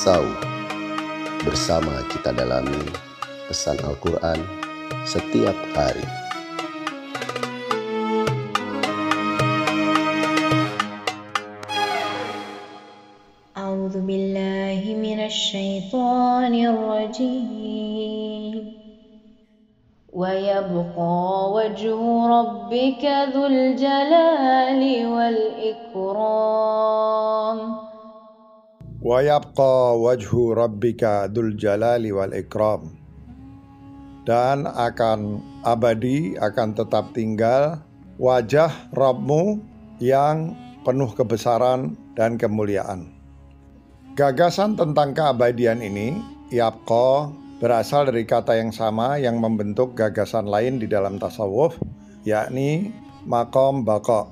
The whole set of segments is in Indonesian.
Sau Bersama kita dalami pesan Al-Quran setiap hari أعوذ بالله من الشيطان الرجيم ويبقى وجه ربك ذو الجلال والإكرام Wayabqa wajhu rabbika dzul jalali dan akan abadi akan tetap tinggal wajah Rabbmu yang penuh kebesaran dan kemuliaan. Gagasan tentang keabadian ini, yabqa, berasal dari kata yang sama yang membentuk gagasan lain di dalam tasawuf, yakni makom bako.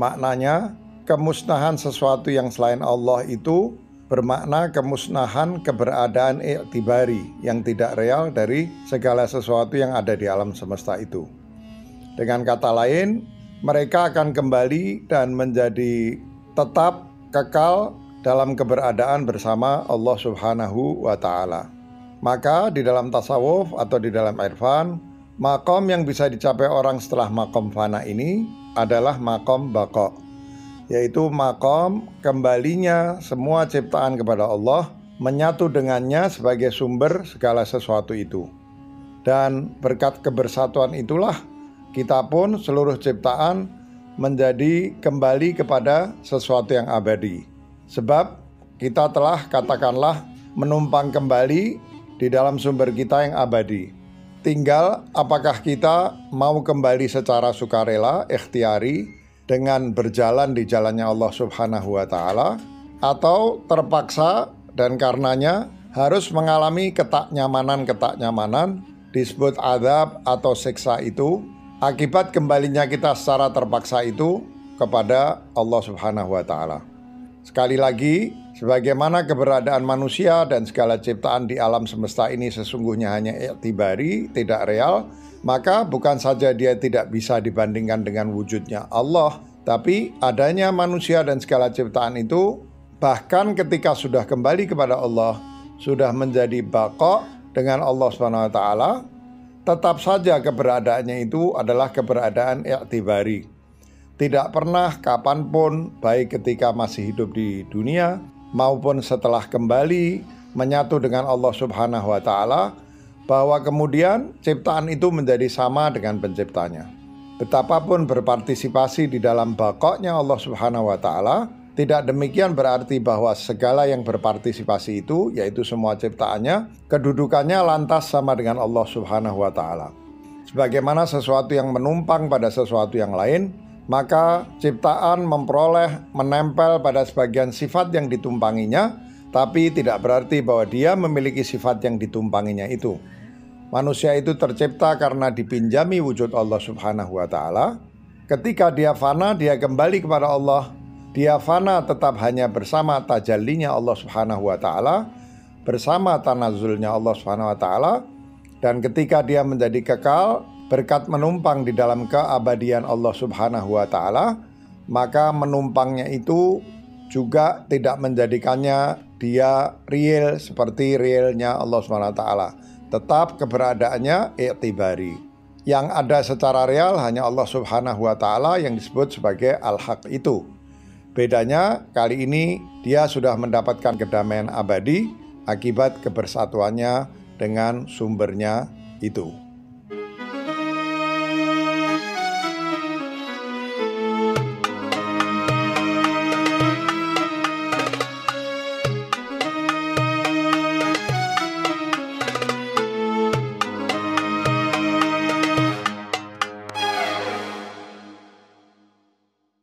Maknanya, kemusnahan sesuatu yang selain Allah itu bermakna kemusnahan keberadaan iktibari yang tidak real dari segala sesuatu yang ada di alam semesta itu. Dengan kata lain, mereka akan kembali dan menjadi tetap kekal dalam keberadaan bersama Allah Subhanahu wa taala. Maka di dalam tasawuf atau di dalam irfan, makom yang bisa dicapai orang setelah makom fana ini adalah makom bako yaitu makom kembalinya semua ciptaan kepada Allah menyatu dengannya sebagai sumber segala sesuatu itu. Dan berkat kebersatuan itulah kita pun seluruh ciptaan menjadi kembali kepada sesuatu yang abadi. Sebab kita telah katakanlah menumpang kembali di dalam sumber kita yang abadi. Tinggal apakah kita mau kembali secara sukarela, ikhtiari, dengan berjalan di jalannya Allah Subhanahu wa taala atau terpaksa dan karenanya harus mengalami ketaknyamanan-ketaknyamanan disebut adab atau siksa itu akibat kembalinya kita secara terpaksa itu kepada Allah Subhanahu wa taala. Sekali lagi, sebagaimana keberadaan manusia dan segala ciptaan di alam semesta ini sesungguhnya hanya iktibari, tidak real, maka bukan saja dia tidak bisa dibandingkan dengan wujudnya Allah, tapi adanya manusia dan segala ciptaan itu bahkan ketika sudah kembali kepada Allah, sudah menjadi bakok dengan Allah taala, tetap saja keberadaannya itu adalah keberadaan iktibari. Tidak pernah kapan pun, baik ketika masih hidup di dunia maupun setelah kembali menyatu dengan Allah Subhanahu wa Ta'ala, bahwa kemudian ciptaan itu menjadi sama dengan penciptanya. Betapapun berpartisipasi di dalam bakoknya Allah Subhanahu wa taala, tidak demikian berarti bahwa segala yang berpartisipasi itu, yaitu semua ciptaannya, kedudukannya lantas sama dengan Allah Subhanahu wa taala. Sebagaimana sesuatu yang menumpang pada sesuatu yang lain, maka ciptaan memperoleh menempel pada sebagian sifat yang ditumpanginya, tapi tidak berarti bahwa dia memiliki sifat yang ditumpanginya itu. Manusia itu tercipta karena dipinjami wujud Allah Subhanahu wa taala. Ketika dia fana, dia kembali kepada Allah. Dia fana tetap hanya bersama tajallinya Allah Subhanahu wa taala, bersama tanazulnya Allah Subhanahu wa taala. Dan ketika dia menjadi kekal berkat menumpang di dalam keabadian Allah Subhanahu wa taala, maka menumpangnya itu juga tidak menjadikannya dia real seperti realnya Allah Subhanahu wa taala tetap keberadaannya i'tibari. Yang ada secara real hanya Allah Subhanahu wa taala yang disebut sebagai al-haq itu. Bedanya kali ini dia sudah mendapatkan kedamaian abadi akibat kebersatuannya dengan sumbernya itu.